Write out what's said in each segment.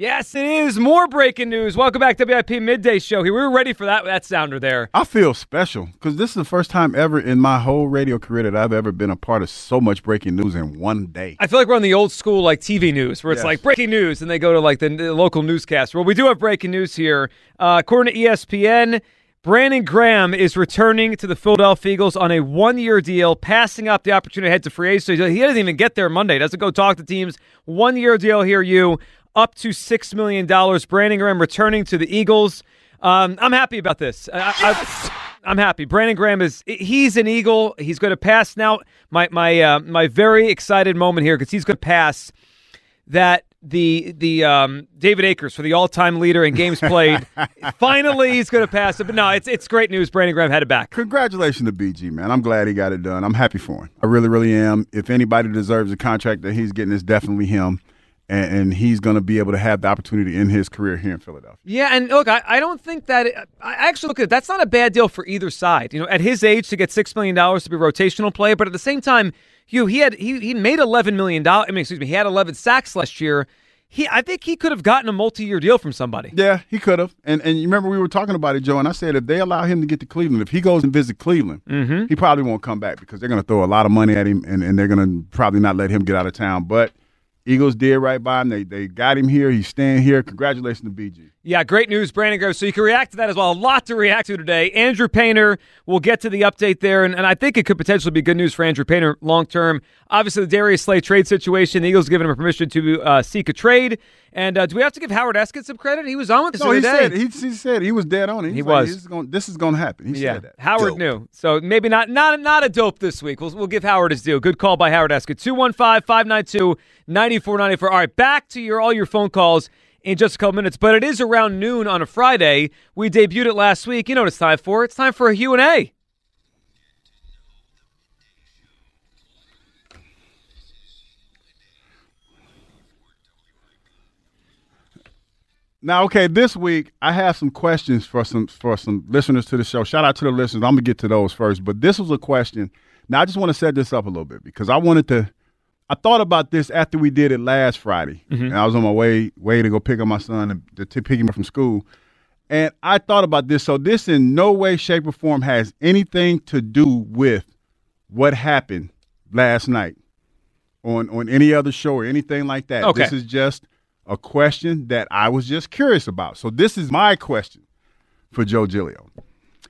Yes, it is more breaking news. Welcome back to WIP Midday Show. Here, we were ready for that that sounder there. I feel special because this is the first time ever in my whole radio career that I've ever been a part of so much breaking news in one day. I feel like we're on the old school like TV news where it's Yes. like breaking news and they go to like the, the local newscast. Well, we do have breaking news here. Uh, according to ESPN, Brandon Graham is returning to the Philadelphia Eagles on a one-year deal, passing up the opportunity to head to free agency. He doesn't even get there Monday. Doesn't go talk to teams. One-year deal here, you up to six million dollars. Brandon Graham returning to the Eagles. Um, I'm happy about this. I, I, I'm happy. Brandon Graham is he's an Eagle. He's going to pass now. My my uh, my very excited moment here because he's going to pass that the the um, David Akers for the all time leader in games played. Finally, he's going to pass it. But no, it's it's great news. Brandon Graham had it back. Congratulations to BG, man. I'm glad he got it done. I'm happy for him. I really, really am. If anybody deserves a contract that he's getting, it's definitely him. And, and he's going to be able to have the opportunity in his career here in Philadelphia. Yeah, and look, I, I don't think that I actually look at it, that's not a bad deal for either side. You know, at his age to get six million dollars to be a rotational player, but at the same time, Hugh, he had he he made eleven million dollars. I mean, excuse me, he had eleven sacks last year. He, I think he could have gotten a multi-year deal from somebody. Yeah, he could have. And and you remember we were talking about it, Joe, and I said if they allow him to get to Cleveland, if he goes and visit Cleveland, mm-hmm. he probably won't come back because they're going to throw a lot of money at him and, and they're going to probably not let him get out of town. But Eagles did right by him. They they got him here. He's staying here. Congratulations to BG. Yeah, great news, Brandon Graham. So you can react to that as well. A lot to react to today. Andrew Painter, we'll get to the update there, and, and I think it could potentially be good news for Andrew Painter long term. Obviously, the Darius Slay trade situation, the Eagles giving him permission to uh, seek a trade. And uh, do we have to give Howard Eskin some credit? He was on with this No, he other said he, he said he was dead on it. He like, was. This is going. This is going to happen. He yeah, said that. Howard Dope. knew. So maybe not not not a dope this week. We'll, we'll give Howard his due. Good call by Howard Eskin. 215-592-9494. All right, back to your all your phone calls in just a couple minutes. But it is around noon on a Friday. We debuted it last week. You know what it's time for? It's time for a Q and A. Now, okay, this week I have some questions for some for some listeners to the show. Shout out to the listeners. I'm gonna get to those first, but this was a question. Now, I just want to set this up a little bit because I wanted to. I thought about this after we did it last Friday, mm-hmm. and I was on my way way to go pick up my son and to, to pick him up from school, and I thought about this. So this in no way, shape, or form has anything to do with what happened last night on on any other show or anything like that. Okay. This is just a question that I was just curious about. So this is my question for Joe Giglio.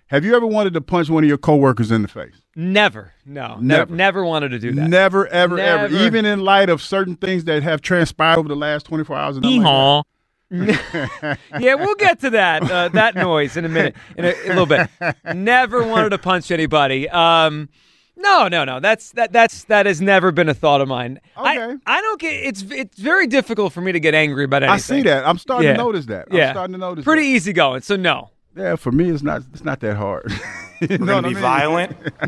Have you ever wanted to punch one of your coworkers in the face? Never, no, never, Never. wanted to do that. Never, ever, Never. ever. Even in light of certain things that have transpired over the last 24 hours. and nothing like yeah, we'll get to that uh, that noise in a minute, in a, a little bit. Never wanted to punch anybody. Um, no, no, no. That's that. That's that has never been a thought of mine. I, Okay. I don't get. It's it's very difficult for me to get angry about anything. I see that. I'm starting Yeah. to notice that. Yeah, I'm starting to notice Pretty that. easy going. So no. Yeah, for me, it's not. It's not that hard. you know We're gonna I be mean? violent.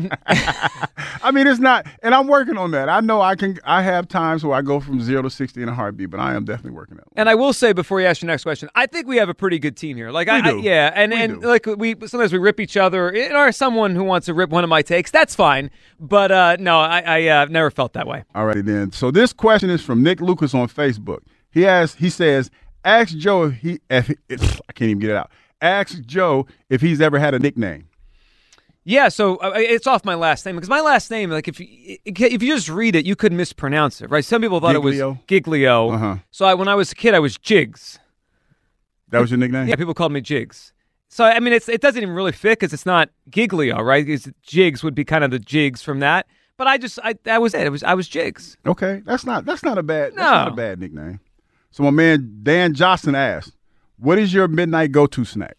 I mean, it's not, and I'm working on that. I know I can. I have times where I go from zero to sixty in a heartbeat, but I am definitely working on it. And I will say before you ask your next question, I think we have a pretty good team here. Like I, We I do. yeah, and We and do. like we sometimes we rip each other. Or someone who wants to rip one of my takes, that's fine. But uh, no, I I uh, never felt that way. All righty then. So this question is from Nick Lucas on Facebook. He has. He says, "Ask Joe if he. If he I can't even get it out. Ask Joe if he's ever had a nickname." Yeah, so uh, it's off my last name because my last name, like if you if you just read it, you could mispronounce it, right? Some people thought it was Giglio. Uh-huh. So I, when I was a kid, I was Jigs. That was your nickname? Yeah, people called me Jigs. So I mean, it's it doesn't even really fit because it's not Giglio, right? It's, Jigs would be kind of the Jigs from that. But I just I that was it. It was I was Jigs. Okay, that's not that's not a bad that's not a bad nickname. So my man Dan Johnson asked, "What is your midnight go-to snack?"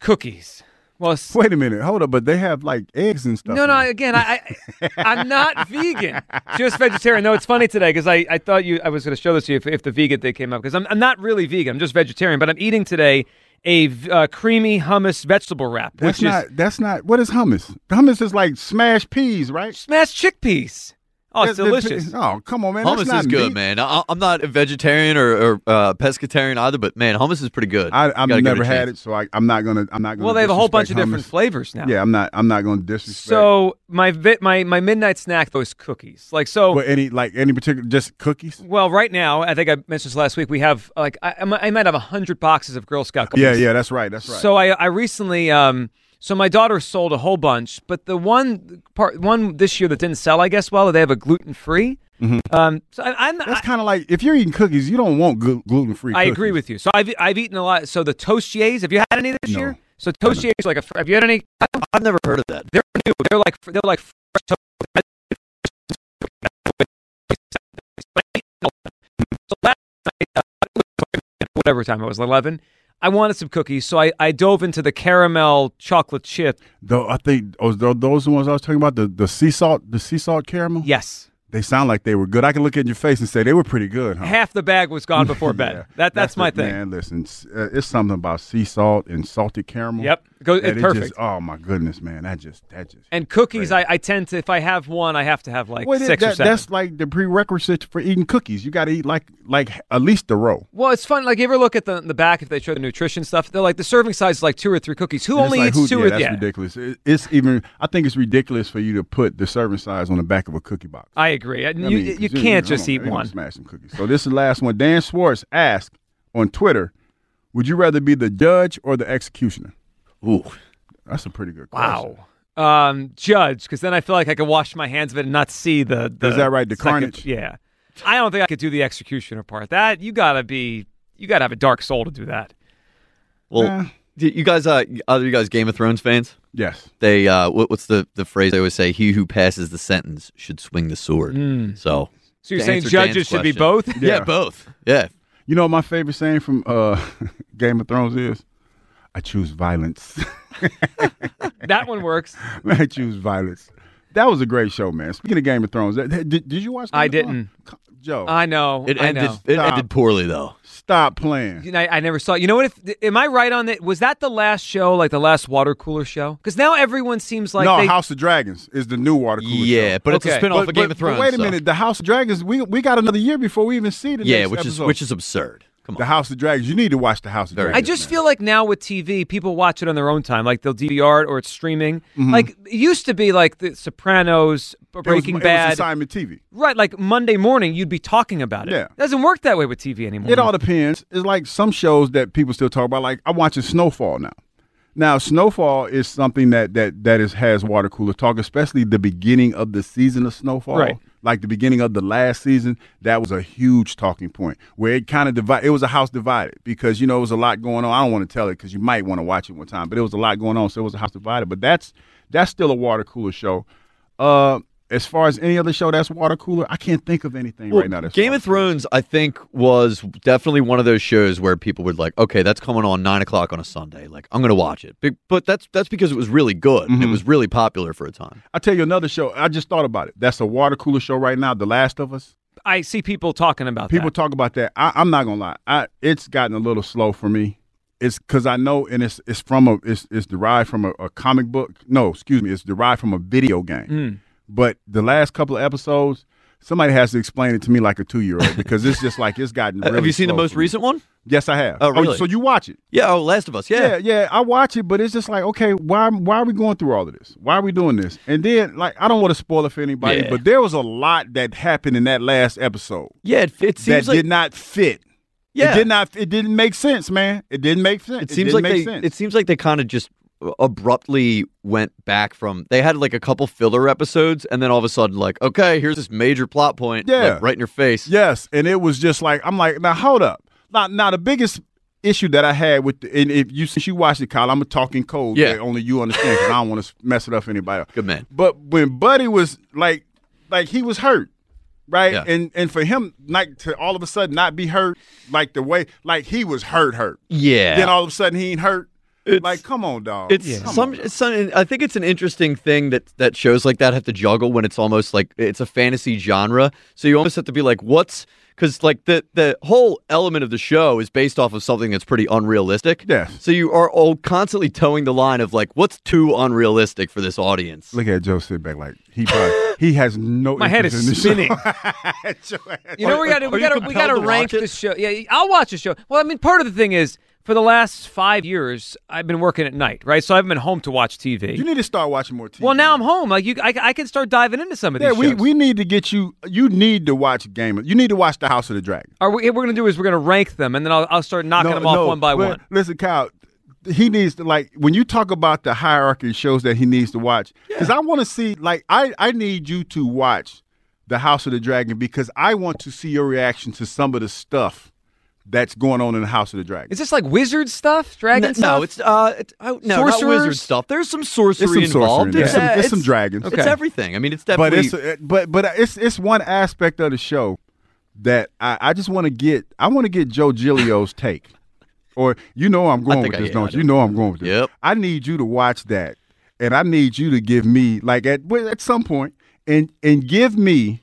Cookies. Well, Wait a minute, hold up, but they have like eggs and stuff. no, no. in. Again, I, I I'm not vegan, just vegetarian. No, it's funny today because I, I thought you I was going to show this to you if, if the vegan thing came up because I'm I'm not really vegan. I'm just vegetarian, but I'm eating today a uh, creamy hummus vegetable wrap, That's which not is that's not what is hummus? Hummus is like smashed peas, right? smashed chickpeas. Oh, it's The- the- delicious. oh, come on, man. Hummus that's not is good, meat. man. I, I'm not a vegetarian or, or uh, pescatarian either, but man, hummus is pretty good. I, I've gotta give never a had chance. it, so I, I'm not gonna. I'm not gonna. well, they have a whole bunch of disrespect different hummus. flavors now. Yeah, I'm not. I'm not gonna disrespect. So my vi- my my midnight snack though is cookies. Like so. but any like any particular just cookies? well, right now, I think I mentioned this last week. We have like I, I might- I might have a hundred boxes of Girl Scout cookies. Yeah, yeah, that's right. That's right. So I I recently um so my daughter sold a whole bunch, but the one part one this year that didn't sell, I guess, well, they have a gluten free. Um, so I, I'm that's kind of like if you're eating cookies, you don't want glu- gluten free. I agree with you. So I've I've eaten a lot. So the Toastiers, have you had any this No. year? So Toastiers, like a, have you had any? I've never heard of that. They're new. They're like they're like fresh toast. So last night, uh, whatever time it was, eleven. I wanted some cookies, so I, I dove into the caramel chocolate chip. Though I think oh, tho- those the ones I was talking about the the sea salt the sea salt caramel. Yes, they sound like they were good. I can look at your face and say they were pretty good. Huh? half the bag was gone before bed. Yeah. That that's, my the- thing. Man, listen, uh, it's something about sea salt and salted caramel. Yep, Go, that it's perfect. Just, oh my goodness, man, that just that just. and cookies, I, I tend to if I have one, I have to have like Well, six that- or seven. That's like the prerequisite for eating cookies. You got to eat like like at least the row. Well, it's fun. Like, you ever look at the the back if they show the nutrition stuff? They're like the serving size is like two or three cookies. Who And only like, eats who- two yeah, or that's yeah? ridiculous. It- it's even. I think it's ridiculous for you to put the serving size on the back of a cookie box. I agree. I you mean, you can't just on, eat one. Smash some cookies. So this is the last one. Dan Schwartz asked on Twitter, "Would you rather be the judge or the executioner?" Ooh. That's a pretty good question. Wow. Um, judge, because then I feel like I could wash my hands of it and not see the. the Is that right? The second- carnage? Yeah. I don't think I could do the executioner part. That you gotta be, you gotta have a dark soul to do that. Well, Yeah. you guys, uh, are you guys Game of Thrones fans? Yes. They, uh, what, what's the, the phrase they always say? He who passes the sentence should swing the sword. So, So you're saying judges Dan's should be both? Yeah. Yeah. both. Yeah. You know what my favorite saying from uh, Game of Thrones is? I choose violence. that one works. I choose violence. That was a great show, man. Speaking of Game of Thrones, that- did, did you watch? Game I of didn't. Joe, I know. It I ended, know. it Stop. ended poorly, though. stop playing. I, I never saw. You know what? If am I right on that? Was that the last show, like the last water cooler show? Because now everyone seems like no, they, House of Dragons is the new water cooler Yeah, show. but it's a Okay. spinoff But, of Game but- of Thrones. but wait a so- minute, the House of Dragons. We we got another year before we even see the Yeah, next which is which is absurd. Come the. House of Dragons. You need to watch the House of Very Dragons. I just man. feel like now with TV, people watch it on their own time. Like they'll DVR it or it's streaming. Mm-hmm. Like it used to be like The Sopranos, It was- Breaking it was Bad. assignment TV. right, like Monday morning, you'd be talking about it. Yeah. It doesn't work that way with TV anymore. It all depends. It's like some shows that people still talk about. Like I'm watching Snowfall now. Now Snowfall is something that that that is has water cooler talk, especially the beginning of the season of Snowfall. Right. Like the beginning of the last season, that was a huge talking point where it kind of divided. It was a house divided because you know it was a lot going on. I don't want to tell it because you might want to watch it one time, but it was a lot going on, so it was a house divided. But that's that's still a water cooler show. Uh, as far as any other show that's water cooler, I can't think of anything Well, right now. That's Game of Thrones, I think, was definitely one of those shows where people would like, okay, that's coming on nine o'clock on a Sunday. Like, I'm going to watch it. But, but that's that's because it was really good. It Mm-hmm. was really popular for a time. I'll tell you another show. I just thought about it. That's a water cooler show right now. The Last of Us. I see people talking about People that. talk about that. I, I'm not gonna lie. I, it's gotten a little slow for me. It's because I know, and it's it's from a it's, it's derived from a, a comic book. No, excuse me, it's derived from a video game. Mm. But the last couple of episodes, somebody has to explain it to me like a two year old because it's just like it's gotten. Really Have you seen the most recent one? Yes, I have. Oh, oh, really? so you watch it? Yeah, oh, Last of Us. Yeah, Yeah. yeah, I watch it, but it's just like, okay, why why are we going through all of this? Why are we doing this? And then, like, I don't want to spoil it for anybody, Yeah. but there was a lot that happened in that last episode Yeah, it, it that like did not fit. Yeah. It did not. It didn't make sense, man. It didn't make sense. it seems didn't like they sense. it seems like they kind of just abruptly went back from they had like a couple filler episodes and then all of a sudden like okay here's this major plot point Yeah. like, right in your face Yes, and it was just like I'm like, now hold up. Now, now the biggest issue that I had with, the, and if you since you watched it, Kyle, I'm a talking code. Yeah. that only you understand because I don't want to mess it up for anybody else. good man But when Buddy was like, like he was hurt, right? Yeah. And and for him like to all of a sudden not be hurt, like the way like he was hurt, hurt. yeah Then all of a sudden he ain't hurt. It's- like, come on, dog. It's Come some, on. it's some. I think it's an interesting thing that that shows like that have to juggle when it's almost like it's a fantasy genre. So you almost have to be like, what's because like the the whole element of the show is based off of something that's pretty unrealistic. Yeah. So you are all constantly towing the line of like, what's too unrealistic for this audience? Look at Joe sit back like he probably he has no. My head is in spinning. You know, we got to we got to we got to rank watch it? the show. Yeah, I'll watch the show. Well, I mean, part of the thing is for the last five years I've been working at night, right? So I haven't been home to watch TV. You need to start watching more TV. well, now I'm home. Like you, I, I can start diving into some of Yeah, these we, shows. we need to get you. You need to watch Game. of- You need to watch The House of the Dragon. Are we, what we're gonna do is we're gonna rank them, and then I'll, I'll start knocking them off one by well, one. Listen, Kyle. He needs to like when you talk about the hierarchy of shows that he needs to watch. Because I want to see like I I need you to watch The House of the Dragon because I want to see your reaction to some of the stuff that's going on in the House of the Dragon. Is this like wizard stuff, dragon No, stuff? no, it's uh, it's, oh, no, not Sorcerers? wizard stuff. There's some sorcery There's some involved. sorcery in It's, there. uh, There's some- there's some it's- dragons. It's everything. I mean, it's but definitely. it's but but it's it's one aspect of the show that I, I just want to get I want to get Joe Giglio's take. Or you know I'm going with I- this, yeah, don't you? You know I'm going with this. Yep. I need you to watch that, and I need you to give me like at at some point and and give me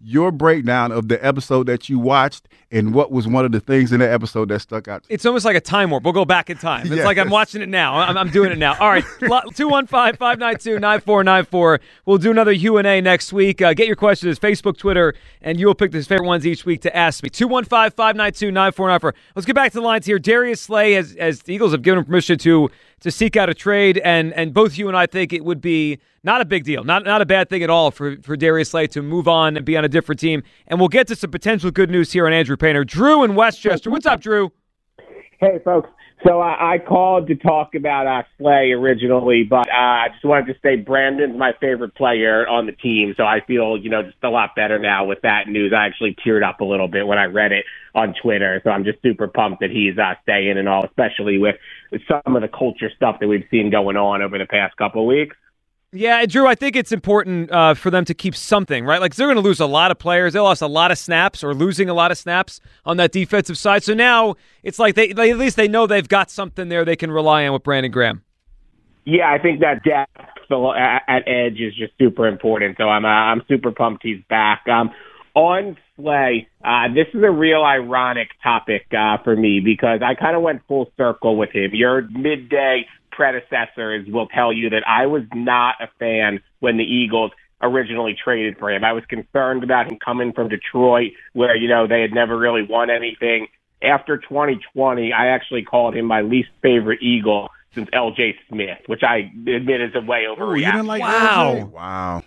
your breakdown of the episode that you watched and what was one of the things in the episode that stuck out. It's almost like a time warp. We'll go back in time. It's Yes. like I'm watching it now. I'm, I'm doing it now. All right, 215-592-9494. We'll do another Q&A next week. Uh, get your questions Facebook, Twitter, and you will pick the favorite ones each week to ask me. 215-592-9494. Let's get back to the lines here. Darius Slay, as, as the Eagles have given him permission to to seek out a trade, and and both you and I think it would be not a big deal, not not a bad thing at all for, for Darius Slay to move on and be on a different team. And we'll get to some potential good news here on Andrew Painter. Drew in Westchester. What's up, Drew? Hey, folks. So I, I called to talk about uh, Slay originally, but uh, I just wanted to say Brandon's my favorite player on the team. So I feel, you know, just a lot better now with that news. I actually teared up a little bit when I read it on Twitter. So I'm just super pumped that he's uh, staying and all, especially with some of the culture stuff that we've seen going on over the past couple of weeks. Yeah, Drew, I think it's important uh, for them to keep something, right? Like, they're going to lose a lot of players. They lost a lot of snaps or losing a lot of snaps on that defensive side. So now it's like they, they at least they know they've got something there they can rely on with Brandon Graham. Yeah, I think that depth at, edge is just super important. So I'm uh, I'm super pumped he's back. Um, on Slay, uh, this is a real ironic topic uh, for me because I kind of went full circle with him. Your midday predecessors will tell you that I was not a fan when the Eagles originally traded for him. I was concerned about him coming from Detroit, where you know they had never really won anything. After 2020, I actually called him my least favorite Eagle since L.J. Smith, which I admit is a way Oh, overreaction. you didn't like Wow. LJ? Wow.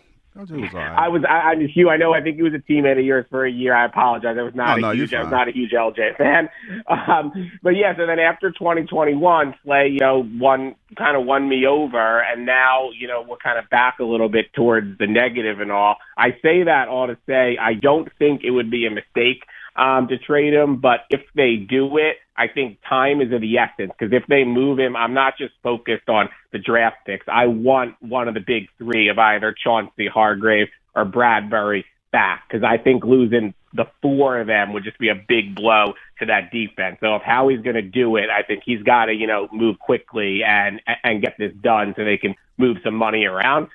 I was, I, I'm Hugh. I know. I think he was a teammate of yours for a year. I apologize. I was not Oh, a no, huge, I was not a huge LJ fan. Um, but yeah, so then after 2021, Slay, you know, won kind of won me over, and now you know we're kind of back a little bit towards the negative and all. I say that all to say I don't think it would be a mistake um, to trade him, but if they do it, I think time is of the essence because if they move him, I'm not just focused on the draft picks. I want one of the big three of either Chauncey, Hargrave, or Bradberry back because I think losing the four of them would just be a big blow to that defense. So if Howie's going to do it, I think he's got to you know move quickly and and get this done so they can move some money around.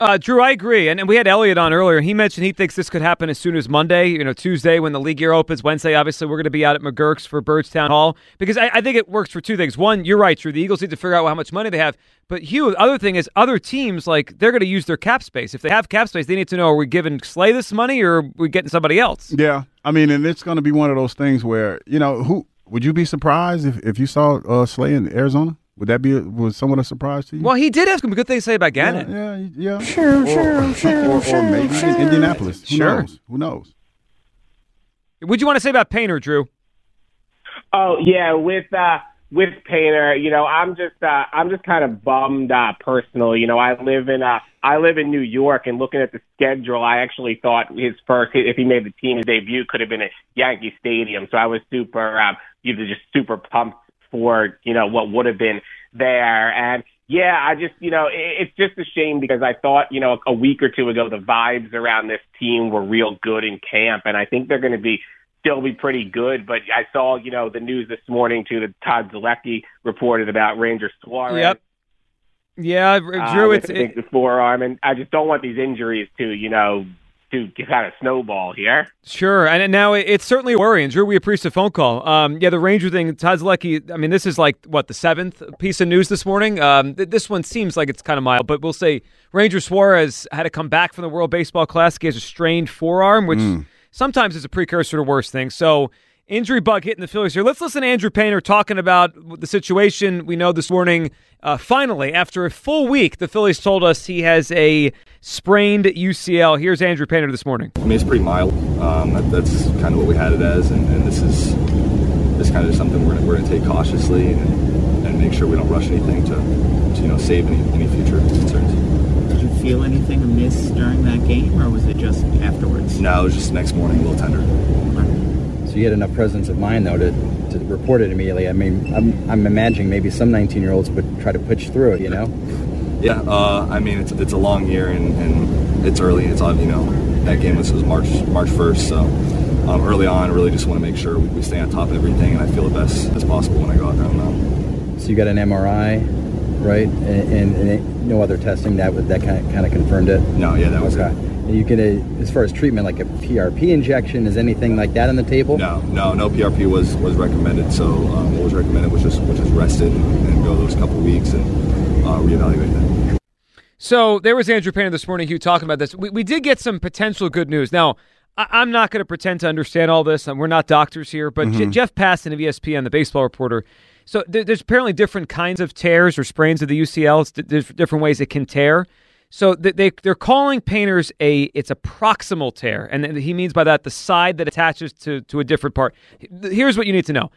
Uh, Drew, I agree. And, and we had Elliot on earlier. He mentioned he thinks this could happen as soon as Monday, you know, Tuesday when the league year opens. Wednesday, obviously, we're going to be out at McGurk's for Birdstown Hall because I, I think it works for two things. One, you're right, Drew. The Eagles need to figure out how much money they have. But Hugh, the other thing is other teams, like, they're going to use their cap space. If they have cap space, they need to know are we giving Slay this money or are we getting somebody else? Yeah, I mean, and it's going to be one of those things where you know, who would you be surprised if, if you saw uh, Slay in Arizona? Would that be was somewhat a surprise to you? Well, he did have some good things to say about Gannon. yeah, yeah. Sure, sure, sure, or, or maybe in Indianapolis. Who Sure. knows? Who knows? What'd you want to say about Painter, Drew? Oh yeah, with uh with Painter, you know, I'm just uh, I'm just kind of bummed uh, personally. You know, I live in uh, I live in New York, and looking at the schedule, I actually thought his first, if he made the team, his debut could have been at Yankee Stadium. So I was super, um, you know, just super pumped for you know what would have been there. And yeah, I just you know, it, it's just a shame because I thought you know a week or two ago the vibes around this team were real good in camp, and I think they're going to be still be pretty good. But I saw, you know, the news this morning too that Todd Zolecki reported about Ranger Suarez. Yep. Yeah, Drew, uh, it's it, the forearm, and I just don't want these injuries to, you know, to kind of snowball here. Sure, and now it's certainly worrying. Drew, we appreciate the phone call. Um, yeah, the Ranger thing, Todd Zolecki, I mean, this is like, what, the seventh piece of news this morning? Um, th- this one seems like it's kind of mild, but we'll say Ranger Suarez had to come back from the World Baseball Classic. He has a strained forearm, which mm. sometimes is a precursor to worse things. So injury bug hitting the Phillies here. Let's listen to Andrew Painter talking about the situation we know this morning. Uh, finally, after a full week, the Phillies told us he has a sprained UCL. Here's Andrew Painter this morning. I mean, it's pretty mild. Um, that, that's kind of what we had it as, and, and this is this kind of something we're, we're going to take cautiously and, and make sure we don't rush anything to, to you know save any, any future concerns. Did you feel anything amiss during that game, or was it just afterwards? No, it was just next morning, a little tender. You had enough presence of mind, though, to, to report it immediately. I mean, I'm, I'm imagining maybe some 19 year olds would try to push through it, you know? Yeah, uh, I mean, it's, it's a long year and, and it's early. It's on, you know, that game was, was March March 1st. So um, early on, I really just want to make sure we, we, stay on top of everything and I feel the best as possible when I go out there on the. So you got an MRI, right? And, and, and no other testing that that kind of, kind of confirmed it? No, yeah, that was okay. it you get a, as far as treatment, like a PRP injection, is anything like that on the table? No, no, no PRP was was recommended. So um, what was recommended was just was just rested and, and go those couple weeks and uh, reevaluate that. So there was Andrew Painter this morning, Hugh, talking about this. We, we did get some potential good news. Now, I, am not going to pretend to understand all this. We're not doctors here, but mm-hmm. J- Jeff Passan of ESPN, the baseball reporter, so there, there's apparently different kinds of tears or sprains of the UCL. There's different ways it can tear. So they they're calling painters a it's a proximal tear, and he means by that the side that attaches to to a different part. Here's what you need to know: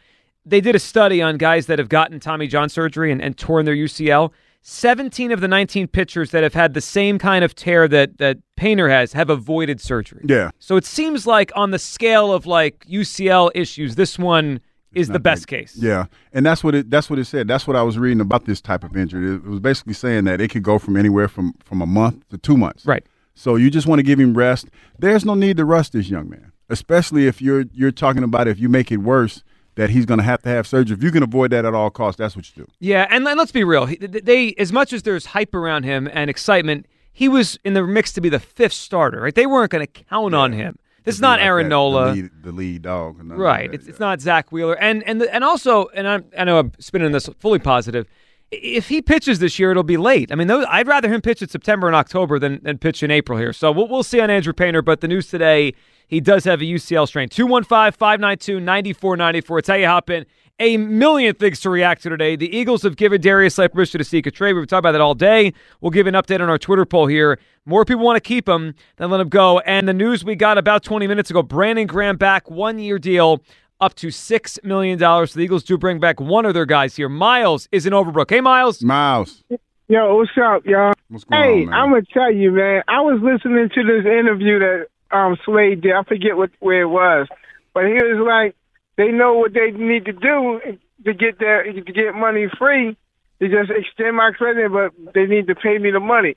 they did a study on guys that have gotten Tommy John surgery and, and torn their UCL. 17 of the 19 pitchers that have had the same kind of tear that that Painter has have avoided surgery. Yeah. So it seems like on the scale of like UCL issues, this one is the best case. Yeah, and that's what it that's what it said. That's what I was reading about this type of injury. It was basically saying that it could go from anywhere from from a month to two months. Right. So you just want to give him rest. There's no need to rush this young man, especially if you're you're talking about if you make it worse that he's going to have to have surgery. If you can avoid that at all costs, that's what you do. Yeah, and, and let's be real. They as much as there's hype around him and excitement, he was in the mix to be the fifth starter. Right? They weren't going to count yeah. on him. This is not like Aaron that, Nola, the lead, the lead dog. Right. That, it's, it's not Zack Wheeler, and and the, and also, and I'm, I know I'm spinning this fully positive. If he pitches this year, it'll be late. I mean, those, I'd rather him pitch in September and October than, than pitch in April here. So we'll, we'll see on Andrew Painter. But the news today, he does have a UCL strain. 215 592 9494. It's how you hop in a million things to react to today. The Eagles have given Darius Slay permission to seek a trade. We've talked about that all day. We'll give an update on our Twitter poll here. More people want to keep him than let him go. And the news we got about 20 minutes ago Brandon Graham back, one year deal, up to $6 million. So the Eagles do bring back one of their guys here. Miles is in Overbrook. Hey, Miles. Miles. Yo, what's up, y'all? What's going hey, on, man? I'm gonna tell you, man. I was listening to this interview that um Slade did. I forget what where it was, but he was like, they know what they need to do to get their to get money free. They just extend my credit, but they need to pay me the money.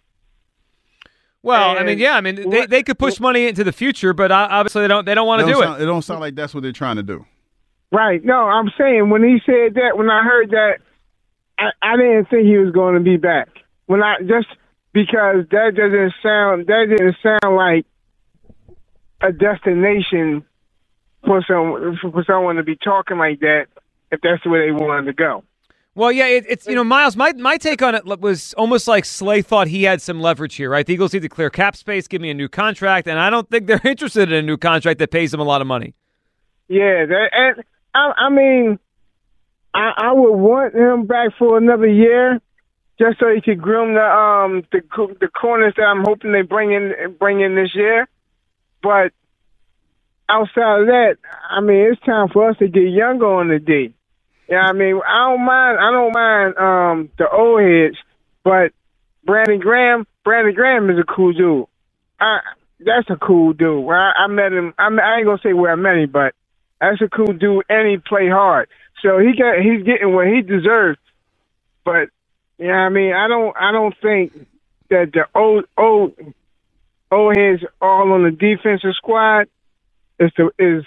Well, And I mean, yeah, I mean, they, they could push money into the future, but obviously they don't they don't want to don't do sound, it. it don't sound like that's what they're trying to do. Right. No, I'm saying when he said that, when I heard that, I, I didn't think he was going to be back. When I just because that doesn't sound that didn't sound like a destination for some for someone to be talking like that if that's the way they wanted to go. Well, yeah, it, it's you know, Miles. My my take on it was almost like Slay thought he had some leverage here, right? The Eagles need to clear cap space, give me a new contract, and I don't think they're interested in a new contract that pays him a lot of money. Yeah, that, and I, I mean, I, I would want him back for another year, just so he could groom the um the the corners that I'm hoping they bring in bring in this year. But outside of that, I mean, it's time for us to get younger on the D. Yeah, I mean, I don't mind. I don't mind um the old heads, but Brandon Graham, Brandon Graham is a cool dude. I, that's a cool dude. I, I met him. I, I ain't gonna say where I met him, but that's a cool dude, and he play hard. So he got he's getting what he deserves. But yeah, I mean, I don't I don't think that the old old old heads all on the defensive squad is the is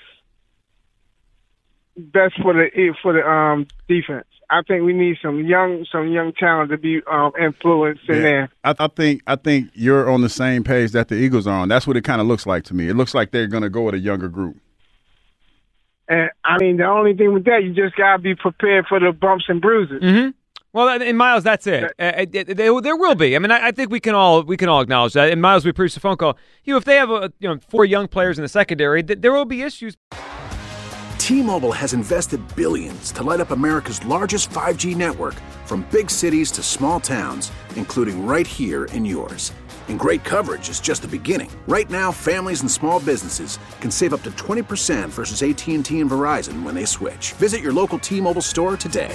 best for the for the um defense. I think we need some young some young talent to be um, influenced in there. I, I think I think you're on the same page that the Eagles are on. That's what it kind of looks like to me. It looks like they're going to go with a younger group. And I mean, the only thing with that, you just gotta be prepared for the bumps and bruises. Mm-hmm. Well, and- and Miles, that's it. Uh, uh, there, there will be. I mean, I, I think we can all we can all acknowledge that. And Miles, we appreciate the phone call. You know, if they have a, you know four young players in the secondary, th- there will be issues. T-Mobile has invested billions to light up America's largest 5G network from big cities to small towns, including right here in yours. And great coverage is just the beginning. Right now, families and small businesses can save up to 20% versus AT&T and Verizon when they switch. Visit your local T-Mobile store today.